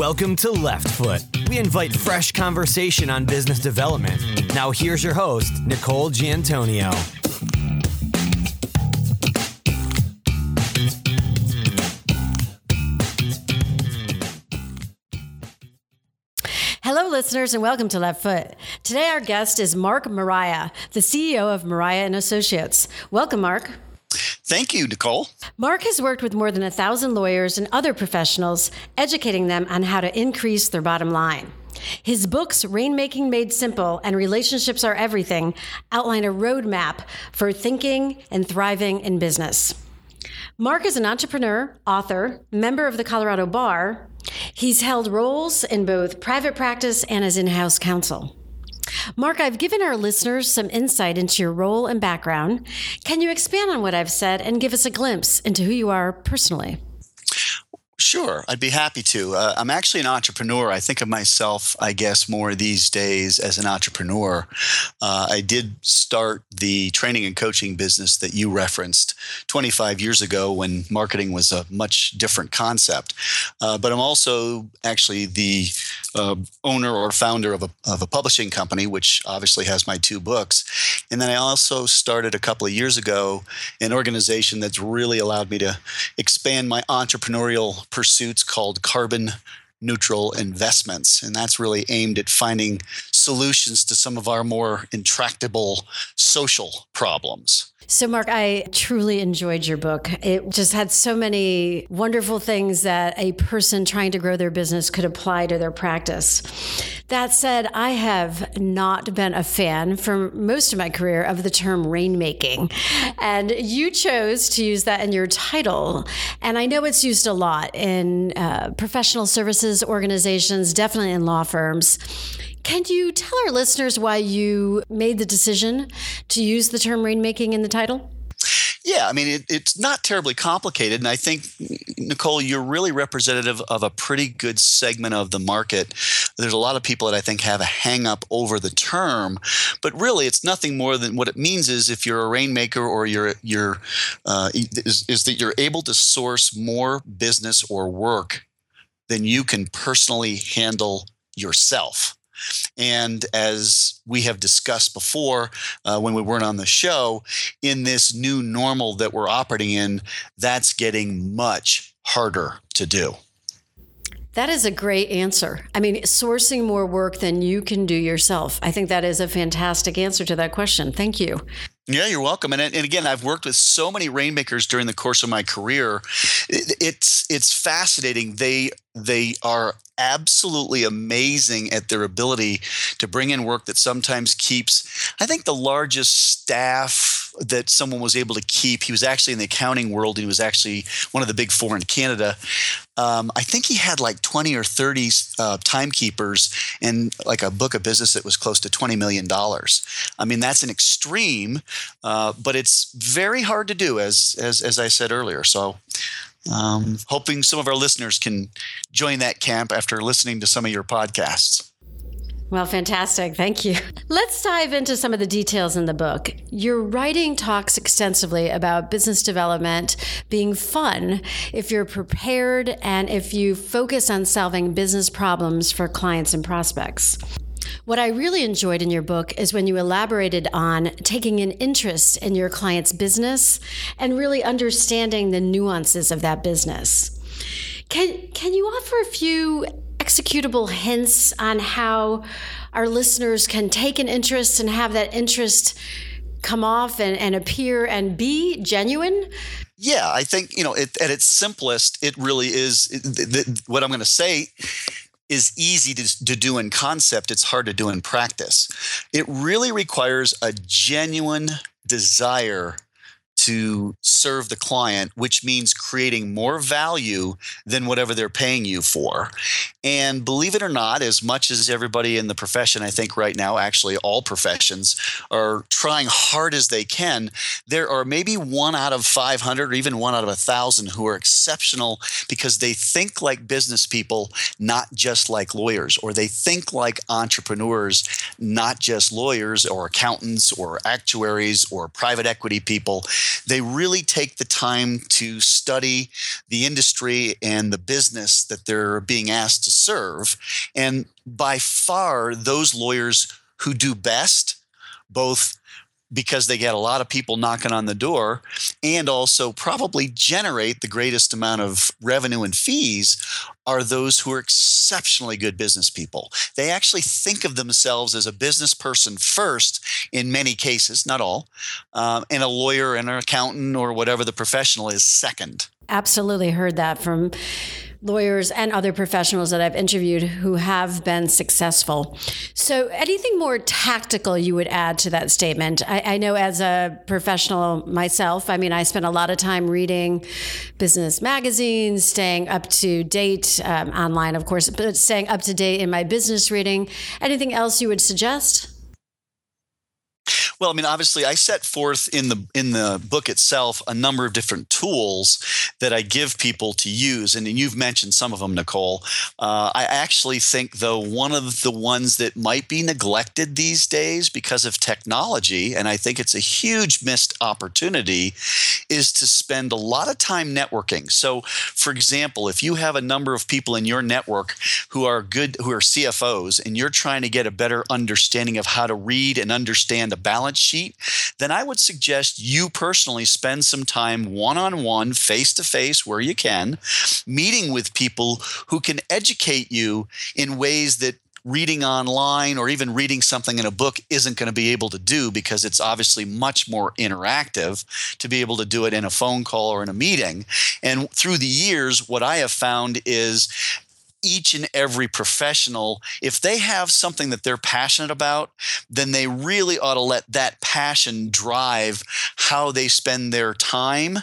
Welcome to Left Foot. We invite fresh conversation on business development. Now, here's your host, Nicole Giantonio. Hello, listeners, and welcome to Left Foot. Today, our guest is Mark Maraia, the CEO of Maraia and Associates. Welcome, Mark. Thank you, Nicole. Mark has worked with more than a thousand lawyers and other professionals, educating them on how to increase their bottom line. His books, Rainmaking Made Simple and Relationships Are Everything, outline a roadmap for thinking and thriving in business. Mark is an entrepreneur, author, member of the Colorado Bar. He's held roles in both private practice and as in house counsel. Mark, I've given our listeners some insight into your role and background. Can you expand on what I've said and give us a glimpse into who you are personally? Sure, I'd be happy to. Uh, I'm actually an entrepreneur. I think of myself, I guess, more these days as an entrepreneur. Uh, I did start the training and coaching business that you referenced 25 years ago when marketing was a much different concept. Uh, but I'm also actually the uh, owner or founder of a, of a publishing company, which obviously has my two books. And then I also started a couple of years ago an organization that's really allowed me to expand my entrepreneurial pursuits called carbon neutral investments. And that's really aimed at finding solutions to some of our more intractable social problems. So, Mark, I truly enjoyed your book. It just had so many wonderful things that a person trying to grow their business could apply to their practice. That said, I have not been a fan for most of my career of the term rainmaking. And you chose to use that in your title. And I know it's used a lot in uh, professional services organizations, definitely in law firms. Can you tell our listeners why you made the decision to use the term rainmaking in the title? Yeah, I mean, it, it's not terribly complicated. And I think, Nicole, you're really representative of a pretty good segment of the market. There's a lot of people that I think have a hang up over the term, but really it's nothing more than what it means is if you're a rainmaker or you're, you're uh, is, is that you're able to source more business or work than you can personally handle yourself. And as we have discussed before uh, when we weren't on the show, in this new normal that we're operating in, that's getting much harder to do. That is a great answer. I mean, sourcing more work than you can do yourself. I think that is a fantastic answer to that question. Thank you. Yeah, you're welcome. And, and again, I've worked with so many rainmakers during the course of my career. It, it's it's fascinating. They they are absolutely amazing at their ability to bring in work that sometimes keeps. I think the largest staff that someone was able to keep. He was actually in the accounting world. And he was actually one of the big four in Canada. Um, I think he had like 20 or 30 uh, timekeepers and like a book of business that was close to $20 million. I mean, that's an extreme, uh, but it's very hard to do, as, as, as I said earlier. So, um, hoping some of our listeners can join that camp after listening to some of your podcasts. Well, fantastic. Thank you. Let's dive into some of the details in the book. Your writing talks extensively about business development being fun if you're prepared and if you focus on solving business problems for clients and prospects. What I really enjoyed in your book is when you elaborated on taking an interest in your client's business and really understanding the nuances of that business. Can, can you offer a few executable hints on how our listeners can take an interest and have that interest come off and, and appear and be genuine? Yeah, I think, you know, it, at its simplest, it really is what I'm going to say is easy to, to do in concept, it's hard to do in practice. It really requires a genuine desire to serve the client, which means creating more value than whatever they're paying you for. And believe it or not, as much as everybody in the profession, I think right now, actually all professions, are trying hard as they can, there are maybe one out of 500 or even one out of a thousand who are exceptional because they think like business people, not just like lawyers, or they think like entrepreneurs, not just lawyers or accountants or actuaries or private equity people. They really take the time to study the industry and the business that they're being asked to serve. And by far, those lawyers who do best, both because they get a lot of people knocking on the door and also probably generate the greatest amount of revenue and fees are those who are exceptionally good business people. They actually think of themselves as a business person first in many cases, not all, um, and a lawyer and an accountant or whatever the professional is second. Absolutely heard that from lawyers and other professionals that I've interviewed who have been successful. So, anything more tactical you would add to that statement? I, I, know as a professional myself, I mean, I spend a lot of time reading business magazines, staying up to date um, online, of course, but staying up to date in my business reading. Anything else you would suggest? Well, I mean, obviously, I set forth in the in the book itself a number of different tools that I give people to use, and you've mentioned some of them, Nicole. Uh, I actually think, though, one of the ones that might be neglected these days because of technology, and I think it's a huge missed opportunity, is to spend a lot of time networking. So, for example, if you have a number of people in your network who are good, who are CFOs, and you're trying to get a better understanding of how to read and understand a balance balance sheet, then I would suggest you personally spend some time one on one, face to face, where you can, meeting with people who can educate you in ways that reading online or even reading something in a book isn't going to be able to do because it's obviously much more interactive to be able to do it in a phone call or in a meeting. And through the years, what I have found is each and every professional, if they have something that they're passionate about, then they really ought to let that passion drive how they spend their time,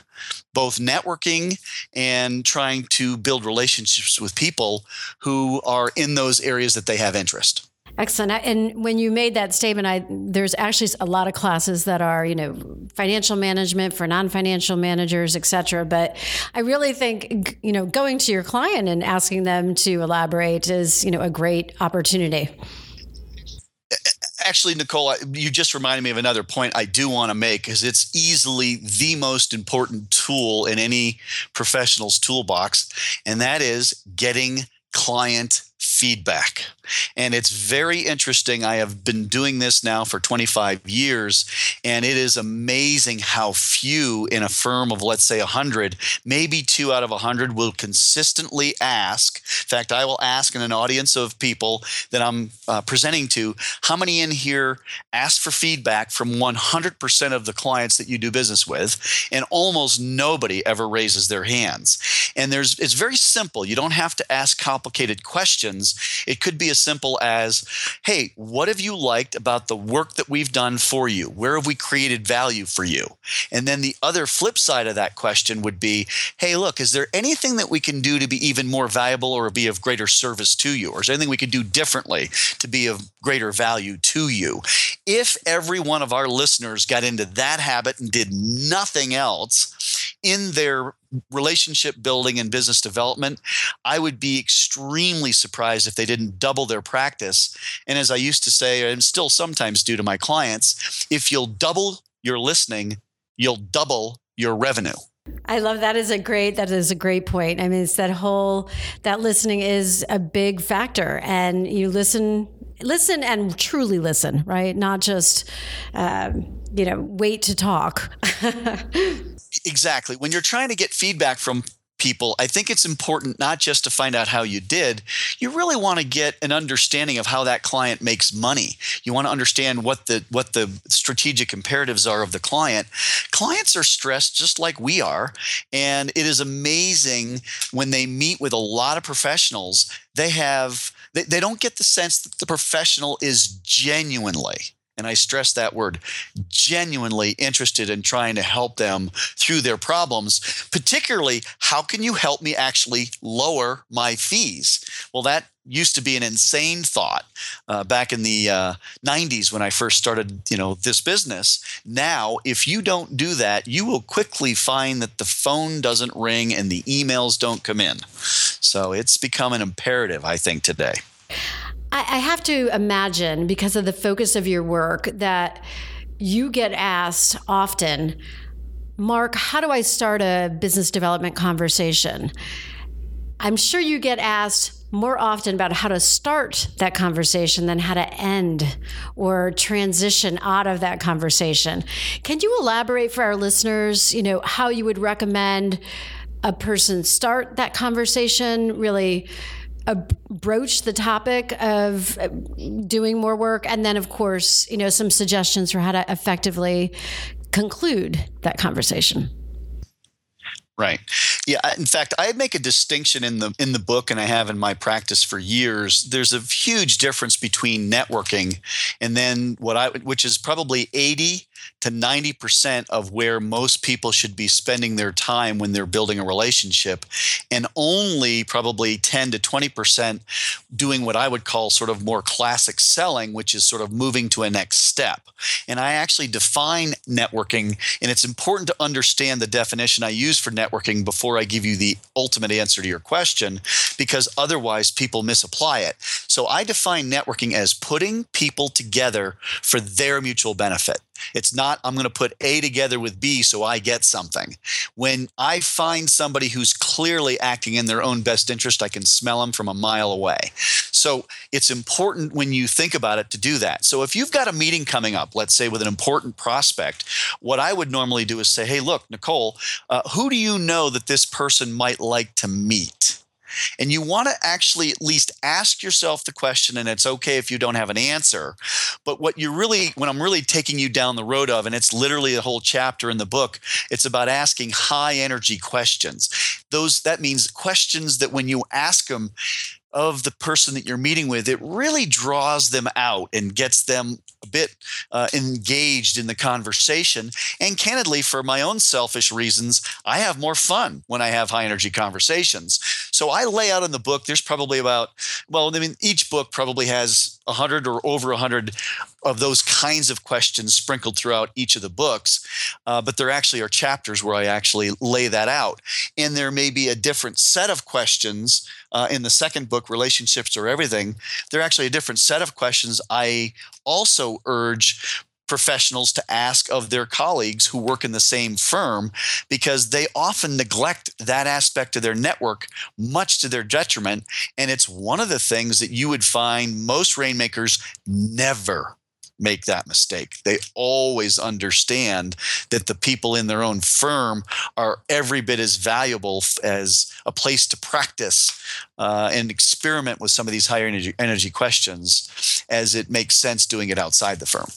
both networking and trying to build relationships with people who are in those areas that they have interest. Excellent. And when you made that statement, I there's actually a lot of classes that are, you know, financial management for non-financial managers, et cetera. But I really think, you know, going to your client and asking them to elaborate is, you know, a great opportunity. Actually, Nicole, you just reminded me of another point I do want to make because it's easily the most important tool in any professional's toolbox, and that is getting client feedback. And it's very interesting. I have been doing this now for 25 years, and it is amazing how few in a firm of, let's say, 100, maybe two out of 100 will consistently ask. In fact, I will ask in an audience of people that I'm uh, presenting to how many in here ask for feedback from 100% of the clients that you do business with, and almost nobody ever raises their hands. And there's it's very simple. You don't have to ask complicated questions. It could be as simple as, hey, what have you liked about the work that we've done for you? Where have we created value for you? And then the other flip side of that question would be, hey, look, is there anything that we can do to be even more valuable or be of greater service to you? Or is there anything we could do differently to be of greater value to you? If every one of our listeners got into that habit and did nothing else, in their relationship building and business development, I would be extremely surprised if they didn't double their practice. And as I used to say, and still sometimes do to my clients, if you'll double your listening, you'll double your revenue. I love that is a great that is a great point. I mean, it's that whole that listening is a big factor, and you listen, listen, and truly listen, right? Not just um, you know wait to talk. exactly. When you're trying to get feedback from people, I think it's important not just to find out how you did, you really want to get an understanding of how that client makes money. You want to understand what the what the strategic imperatives are of the client. Clients are stressed just like we are, and it is amazing when they meet with a lot of professionals, they have they, they don't get the sense that the professional is genuinely and I stress that word, genuinely interested in trying to help them through their problems, particularly how can you help me actually lower my fees? Well, that used to be an insane thought uh, back in the uh, 90s when I first started, you know, this business. Now, if you don't do that, you will quickly find that the phone doesn't ring and the emails don't come in. So it's become an imperative, I think, today. I, have to imagine because of the focus of your work that you get asked often Mark, how do I start a business development conversation? I'm sure you get asked more often about how to start that conversation than how to end or transition out of that conversation. Can you elaborate for our listeners, you know, how you would recommend a person start that conversation, really uh, broach the topic of uh, doing more work and then of course, you know, some suggestions for how to effectively conclude that conversation? Right. Yeah. In fact, I make a distinction in the in the book, and I have in my practice for years. There's a huge difference between networking and then what I, which is probably eighty to 90% of where most people should be spending their time when they're building a relationship, and only probably 10 to 20% doing what I would call sort of more classic selling, which is sort of moving to a next step. And I actually define networking, and it's important to understand the definition I use for networking before I give you the ultimate answer to your question, because otherwise people misapply it. So I define networking as putting people together for their mutual benefit. It's not, I'm going to put A together with B so I get something. When I find somebody who's clearly acting in their own best interest, I can smell them from a mile away. So it's important when you think about it to do that. So if you've got a meeting coming up, let's say with an important prospect, what I would normally do is say, hey, look, Nicole, uh, who do you know that this person might like to meet? And you want to actually at least ask yourself the question, and it's okay if you don't have an answer. But what you're really, when I'm really taking you down the road of, and it's literally a whole chapter in the book, it's about asking high energy questions. Those that means questions that when you ask them, of the person that you're meeting with, it really draws them out and gets them a bit uh, engaged in the conversation. And candidly, for my own selfish reasons, I have more fun when I have high energy conversations. So I lay out in the book, there's probably about, well, I mean, each book probably has 100 or over 100 of those kinds of questions sprinkled throughout each of the books. Uh, but there actually are chapters where I actually lay that out. And there may be a different set of questions uh, in the second book, Relationships Are Everything. There are actually a different set of questions I also urge professionals to ask of their colleagues who work in the same firm because they often neglect that aspect of their network much to their detriment and it's one of the things that you would find most rainmakers never make that mistake. They always understand that the people in their own firm are every bit as valuable as a place to practice uh, and experiment with some of these higher energy, energy questions as it makes sense doing it outside the firm.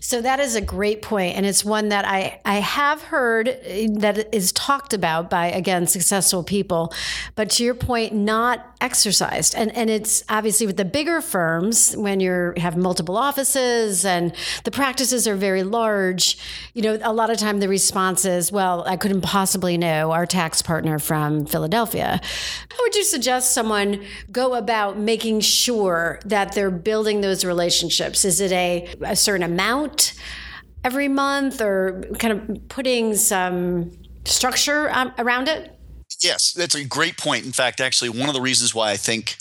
So that is a great point, and it's one that I I have heard eh, that is talked about by again successful people, but to your point, not exercised. And and it's obviously with the bigger firms when you have multiple offices and the practices are very large. You know, a lot of time the response is, "Well, I couldn't possibly know our tax partner from Philadelphia." How would you suggest someone go about making sure that they're building those relationships? Is it a a certain amount? Amount every month or kind of putting some structure um, around it? Yes, that's a great point. In fact, actually, one of the reasons why I think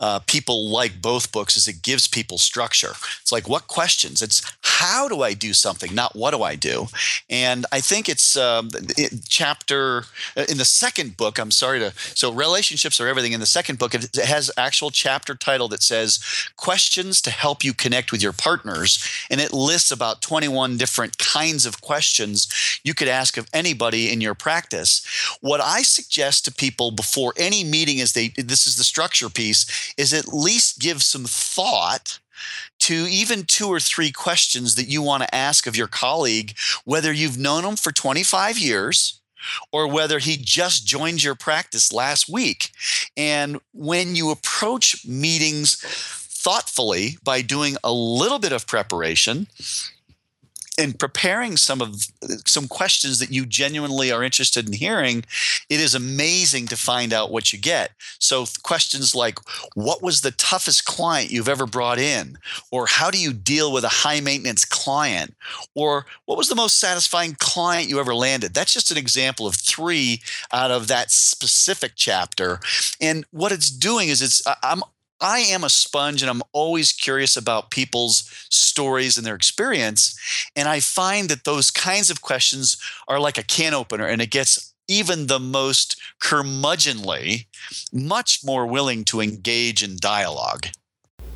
uh, people like both books is it gives people structure. It's like, what questions? It's how do I do something, not what do I do? And I think it's um, it, chapter uh, in the second book. I'm sorry to, so relationships are everything. In the second book, it has actual chapter title that says questions to help you connect with your partners. And it lists about 21 different kinds of questions you could ask of anybody in your practice. What I suggest to people before any meeting is they, this is the structure piece, is at least give some thought to even two or three questions that you want to ask of your colleague, whether you've known him for 25 years or whether he just joined your practice last week. And when you approach meetings thoughtfully by doing a little bit of preparation, in preparing some of some questions that you genuinely are interested in hearing, it is amazing to find out what you get. So questions like what was the toughest client you've ever brought in or how do you deal with a high maintenance client or what was the most satisfying client you ever landed? That's just an example of 3 out of that specific chapter. And what it's doing is it's I'm I am a sponge and I'm always curious about people's stories and their experience. And I find that those kinds of questions are like a can opener and it gets even the most curmudgeonly much more willing to engage in dialogue.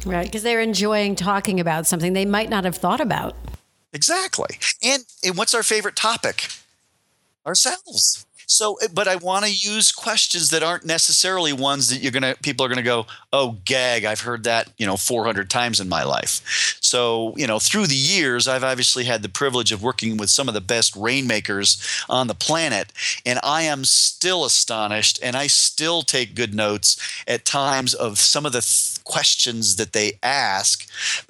Right, because they're enjoying talking about something they might not have thought about. Exactly. And, and what's our favorite topic? Ourselves. So, eh, but I want to use questions that aren't necessarily ones that you're gonna people are gonna go, oh, gag, I've heard that you know 400 times in my life. So, you know, through the years, I've obviously had the privilege of working with some of the best rainmakers on the planet, and I am still astonished, and I still take good notes at times of some of the th- questions that they ask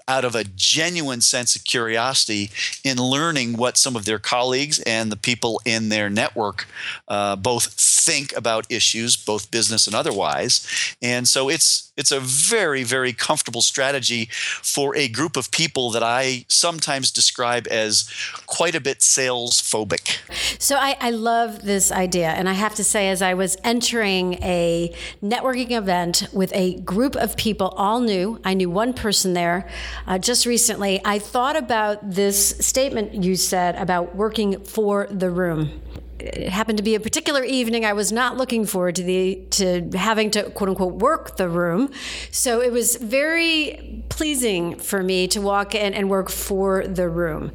out of a genuine sense of curiosity in learning what some of their colleagues and the people in their network uh, both think about issues, both business and otherwise. And so it's it's a very very comfortable strategy for a group of people that I sometimes describe as quite a bit sales phobic. So I, I love this idea, and I have to say, as I was entering a networking event with a group of people, all new, I knew one person there uh, just recently. I thought about this statement you said about working for the room it happened to be a particular evening I was not looking forward to the to having to quote unquote work the room. So it was very pleasing for me to walk in and work for the room.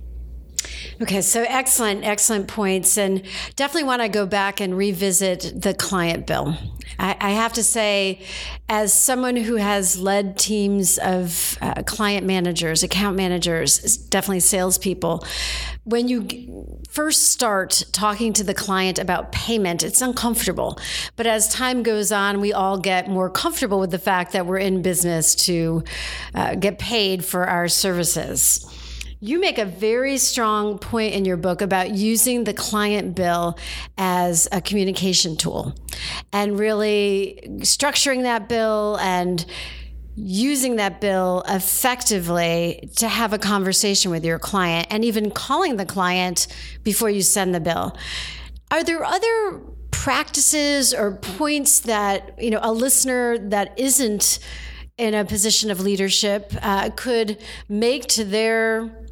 Okay, so excellent, excellent points. And definitely want to go back and revisit the client bill. I, I have to say, as someone who has led teams of uh, client managers, account managers, definitely salespeople, when you first start talking to the client about payment, it's uncomfortable. But as time goes on, we all get more comfortable with the fact that we're in business to uh, get paid for our services. You make a very strong point in your book about using the client bill as a communication tool and really structuring that bill and using that bill effectively to have a conversation with your client and even calling the client before you send the bill. Are there other practices or points that, you know, a listener that isn't in a position of leadership uh, could make to their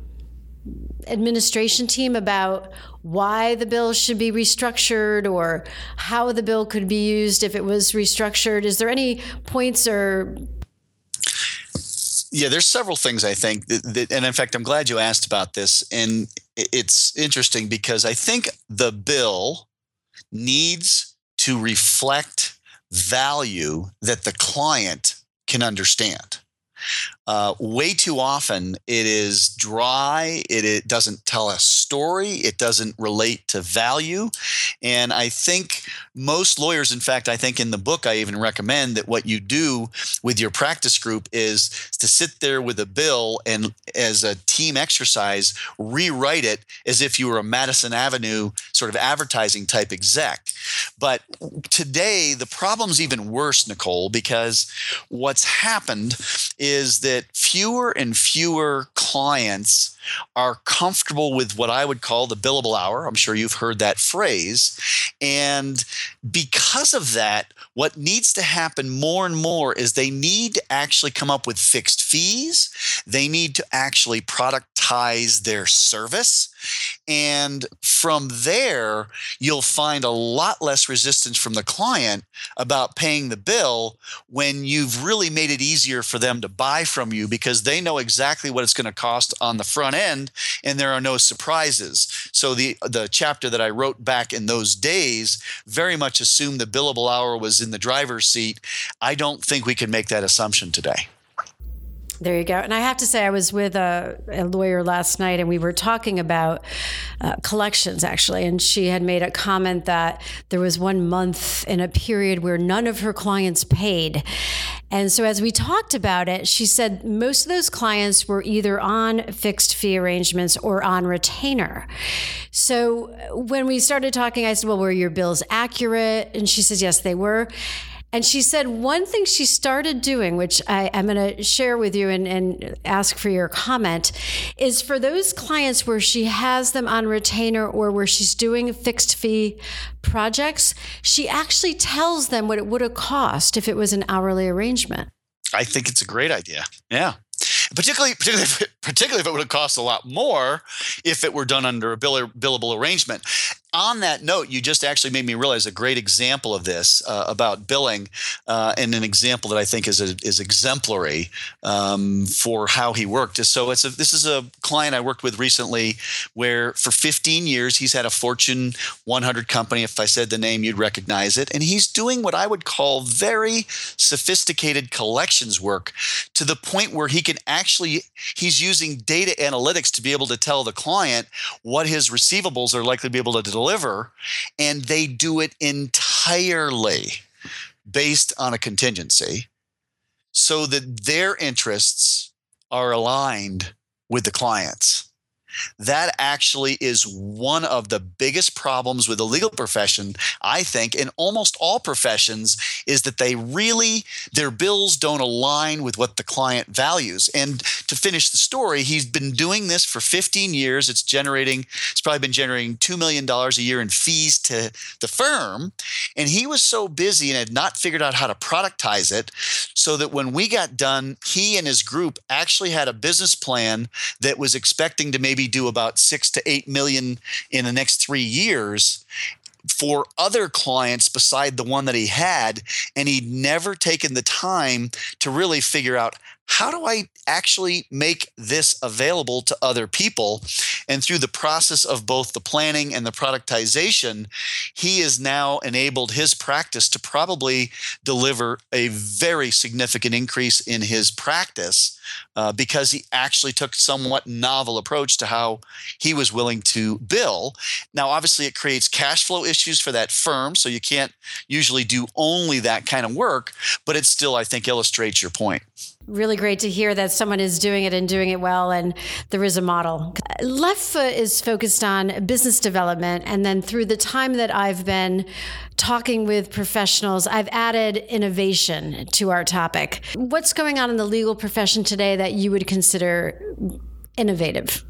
administration team about why the bill should be restructured or how the bill could be used if it was restructured? Is there any points or yeah, there's several things I think, that, that, and in fact, I'm glad you asked about this. And it's interesting because I think the bill needs to reflect value that the client can understand. Uh, way too often, it is dry. It, it doesn't tell a story. It doesn't relate to value. And I think most lawyers, in fact, I think in the book, I even recommend that what you do with your practice group is to sit there with a bill and, as a team exercise, rewrite it as if you were a Madison Avenue sort of advertising type exec. But today, the problem's even worse, Nicole, because what's happened is that fewer and fewer clients are comfortable with what I would call the billable hour. I'm sure you've heard that phrase. And because of that, what needs to happen more and more is they need to actually come up with fixed fees. They need to actually productize their service. And from there, you'll find a lot less resistance from the client about paying the bill when you've really made it easier for them to buy from you because they know exactly what it's going to cost on the front end and there are no surprises. So the the chapter that I wrote back in those days very much assumed the billable hour was in the driver's seat. I don't think we can make that assumption today. There you go. And I have to say, I was with a, a lawyer last night and we were talking about uh, collections actually. And she had made a comment that there was one month in a period where none of her clients paid. And so as we talked about it, she said most of those clients were either on fixed fee arrangements or on retainer. So when we started talking, I said, Well, were your bills accurate? And she says, Yes, they were. And she said one thing she started doing, which I, am going to share with you and, and, ask for your comment, is for those clients where she has them on retainer or where she's doing fixed fee projects, she actually tells them what it would have cost if it was an hourly arrangement. I think it's a great idea. Yeah particularly particularly if, particularly if it would have cost a lot more if it were done under a billable arrangement on that note, you just actually made me realize a great example of this uh, about billing, uh, and an example that I think is a, is exemplary um, for how he worked. So it's a, this is a client I worked with recently, where for 15 years he's had a Fortune 100 company. If I said the name, you'd recognize it, and he's doing what I would call very sophisticated collections work to the point where he can actually he's using data analytics to be able to tell the client what his receivables are likely to be able to deliver, and they do it entirely based on a contingency so that their interests are aligned with the clients. That actually is one of the biggest problems with the legal profession, I think, in almost all professions, is that they really, their bills don't align with what the client values. And to finish the story, he's been doing this for 15 years. It's generating, it's probably been generating $2 million a year in fees to the firm. And he was so busy and had not figured out how to productize it so that when we got done, he and his group actually had a business plan that was expecting to maybe maybe do about six to eight million in the next three years for other clients beside the one that he had. And he'd never taken the time to really figure out how do I actually make this available to other people? And through the process of both the planning and the productization, he has now enabled his practice to probably deliver a very significant increase in his practice uh, because he actually took somewhat novel approach to how he was willing to bill. Now, obviously, it creates cash flow issues for that firm, so you can't usually do only that kind of work, but it still, I think, illustrates your point really great to hear that someone is doing it and doing it well and there is a model. Left Foot is focused on business development and then through the time that I've been talking with professionals, I've added innovation to our topic. What's going on in the legal profession today that you would consider innovative?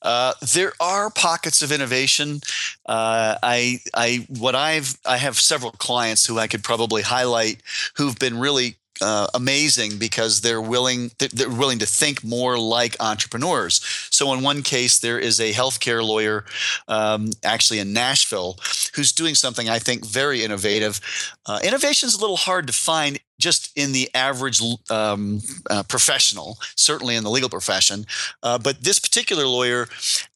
Uh, there are pockets of innovation. Uh, I, I, what I've, I have several clients who I could probably highlight who've been really uh, amazing because they're willing they're willing to think more like entrepreneurs. So in one case, there is a healthcare lawyer, um, actually in Nashville, who's doing something I think very innovative. Uh, innovation is a little hard to find just in the average um, uh, professional, certainly in the legal profession. Uh, but this particular lawyer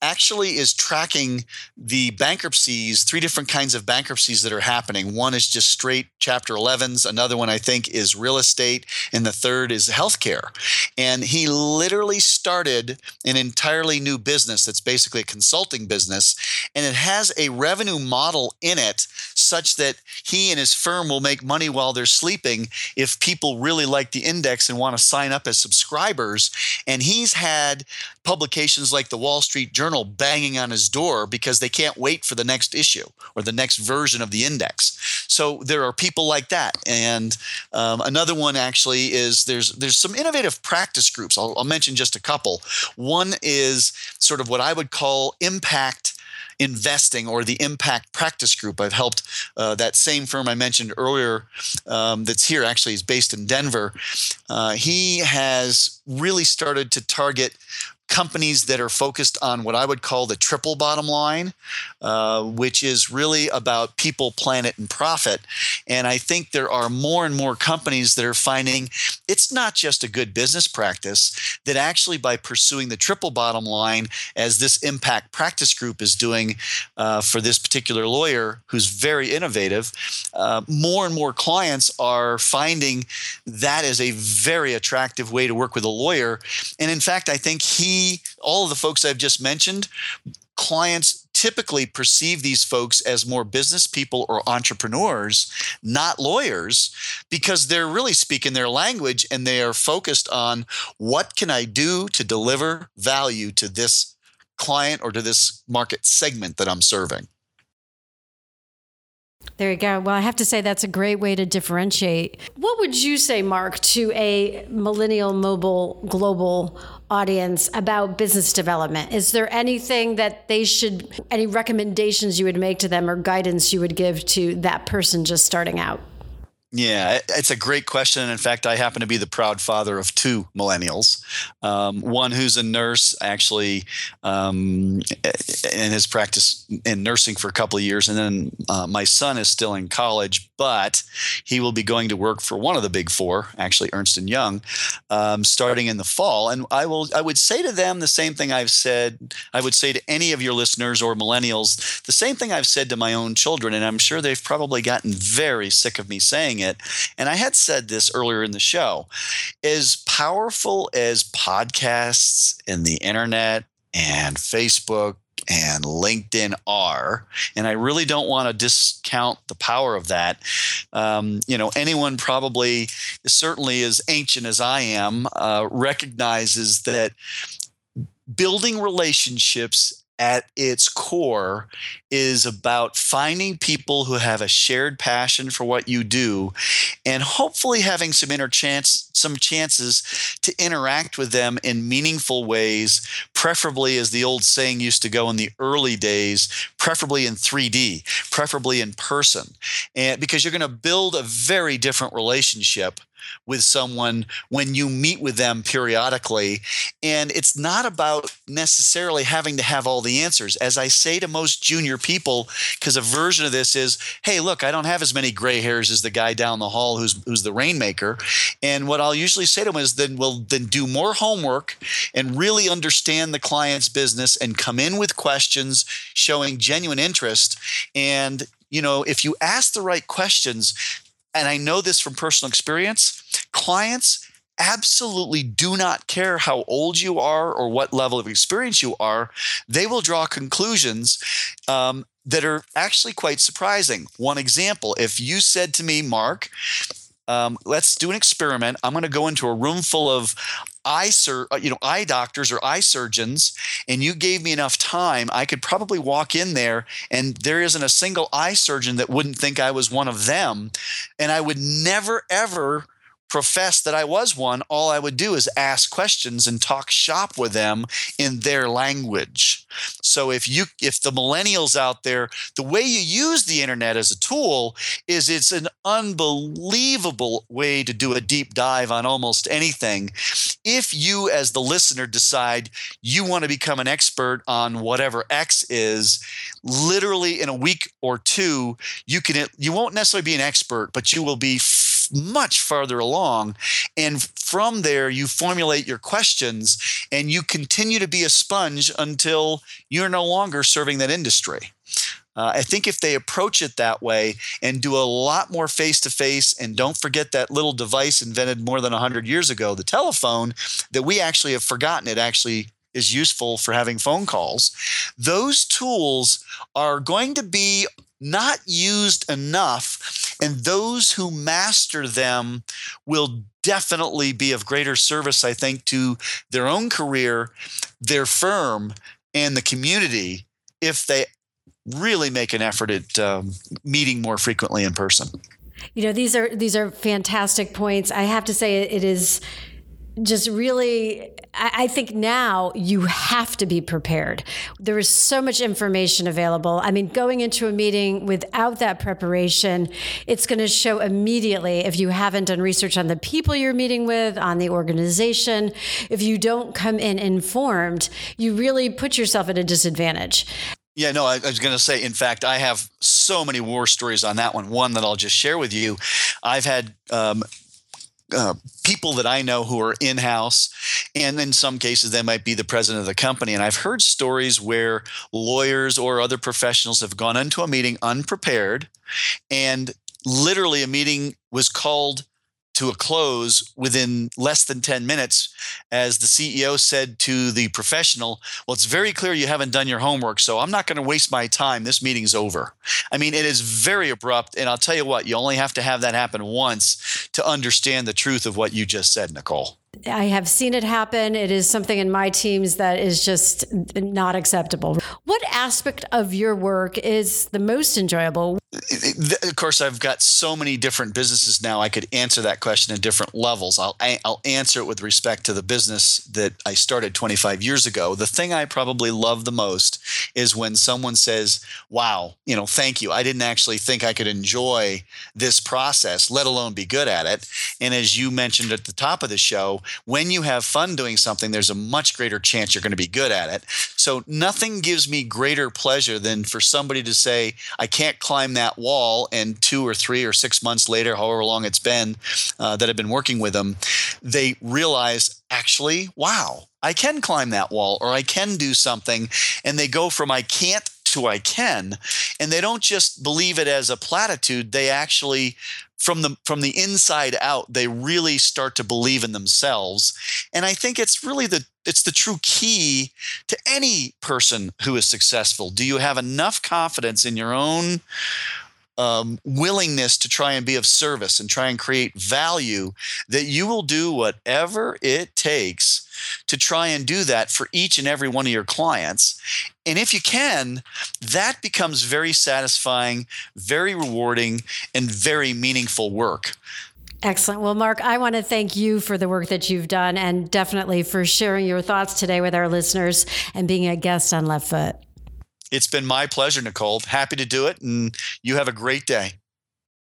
actually is tracking the bankruptcies, three different kinds of bankruptcies that are happening. One is just straight Chapter 11s, another one I think is real estate, and the third is healthcare. And he literally started an entirely new business that's basically a consulting business, and it has a revenue model in it such that he and his firm will make money while they're sleeping if people really like the index and want to sign up as subscribers. And he's had publications like the Wall Street Journal banging on his door because they can't wait for the next issue or the next version of the index. So there are people like that. And um, another one actually is there's there's some innovative practice groups. I'll, I'll mention just a couple. One is sort of what I would call impact investing or the impact practice group. I've helped uh, that same firm I mentioned earlier um, that's here actually is based in Denver. Uh, he has really started to target companies that are focused on what I would call the triple bottom line, uh, which is really about people, planet, and profit. And I think there are more and more companies that are finding it's not just a good business practice, that actually by pursuing the triple bottom line, as this impact practice group is doing uh, for this particular lawyer who's very innovative, uh, more and more clients are finding that is a very attractive way to work with a lawyer. And in fact, I think he all of the folks I've just mentioned, clients typically perceive these folks as more business people or entrepreneurs, not lawyers, because they're really speaking their language and they are focused on what can I do to deliver value to this client or to this market segment that I'm serving. There you go. Well, I have to say that's a great way to differentiate. What would you say, Mark, to a millennial mobile global audience about business development? Is there anything that they should, any recommendations you would make to them or guidance you would give to that person just starting out? Yeah, it's a great question. And in fact, I happen to be the proud father of two millennials. Um, one who's a nurse, actually, um, in his practice in nursing for a couple of years. And then uh, my son is still in college, but he will be going to work for one of the big four, actually Ernst and Young, um, starting in the fall. And I will, I would say to them the same thing I've said. I would say to any of your listeners or millennials the same thing I've said to my own children, and I'm sure they've probably gotten very sick of me saying it. And I had said this earlier in the show: as powerful as podcasts and the internet and Facebook and LinkedIn are. And I really don't want to discount the power of that. Um, you know, anyone probably, certainly as ancient as I am, uh, recognizes that building relationships at its core is about finding people who have a shared passion for what you do and hopefully having some interchance some chances to interact with them in meaningful ways preferably as the old saying used to go in the early days preferably in 3D preferably in person. And because you're going to build a very different relationship with someone when you meet with them periodically. And it's not about necessarily having to have all the answers. As I say to most junior people, because a version of this is, hey, look, I don't have as many gray hairs as the guy down the hall who's who's the rainmaker. And what I'll usually say to them is then well then do more homework and really understand the client's business and come in with questions showing genuine interest. And you know, if you ask the right questions, and I know this from personal experience, clients absolutely do not care how old you are or what level of experience you are. They will draw conclusions um, that are actually quite surprising. One example if you said to me, Mark, um, let's do an experiment. I'm going to go into a room full of eye sur- uh, you know eye doctors or eye surgeons and you gave me enough time i could probably walk in there and there isn't a single eye surgeon that wouldn't think i was one of them and i would never ever profess that I was one, all I would do is ask questions and talk shop with them in their language. So if you if the millennials out there, the way you use the internet as a tool is it's an unbelievable way to do a deep dive on almost anything. If you as the listener decide you want to become an expert on whatever X is, literally in a week or two, you can you won't necessarily be an expert, but you will be much farther along. And from there, you formulate your questions and you continue to be a sponge until you're no longer serving that industry. Uh, I think if they approach it that way and do a lot more face to face, and don't forget that little device invented more than 100 years ago, the telephone, that we actually have forgotten it actually is useful for having phone calls. Those tools are going to be not used enough, and those who master them will definitely be of greater service, I think, to their own career, their firm, and the community if they really make an effort at um, meeting more frequently in person. You know, these are these are fantastic points. I have to say, it is just really I think now you have to be prepared. There is so much information available. I mean, going into a meeting without that preparation, it's going to show immediately if you haven't done research on the people you're meeting with, on the organization. If you don't come in informed, you really put yourself at a disadvantage. Yeah, no, I, I was going to say, in fact, I have so many war stories on that one. One that I'll just share with you. I've had um, uh, people that I know who are in house, and in some cases, they might be the president of the company. And I've heard stories where lawyers or other professionals have gone into a meeting unprepared, and literally a meeting was called to a close within less than 10 minutes as the CEO said to the professional, Well, it's very clear you haven't done your homework, so I'm not going to waste my time. This meeting's over. I mean, it is very abrupt. And I'll tell you what, you only have to have that happen once to understand the truth of what you just said, Nicole. I have seen it happen. It is something in my teams that is just not acceptable. What aspect of your work is the most enjoyable? Of course, I've got so many different businesses now. I could answer that question at different levels. I'll I'll answer it with respect to the business that I started 25 years ago. The thing I probably love the most is when someone says, Wow, you know, thank you. I didn't actually think I could enjoy this process, let alone be good at it. And as you mentioned at the top of the show, when you have fun doing something, there's a much greater chance you're going to be good at it. So nothing gives me greater pleasure than for somebody to say, I can't climb that wall. And two or three or six months later, however long it's been uh, that I've been working with them, they realize actually, wow, I can climb that wall or I can do something. And they go from I can't to I can. And they don't just believe it as a platitude, they actually from the from the inside out they really start to believe in themselves. And i think it's really the it's the true key to any person who is successful. Do you have enough confidence in your own um, willingness to try and be of service and try and create value that you will do whatever it takes to try and do that for each and every one of your clients. And if you can, that becomes very satisfying, very rewarding, and very meaningful work. Excellent. Well, Mark, I want to thank you for the work that you've done and definitely for sharing your thoughts today with our listeners and being a guest on Left Foot. It's been my pleasure, Nicole. Happy to do it, and you have a great day.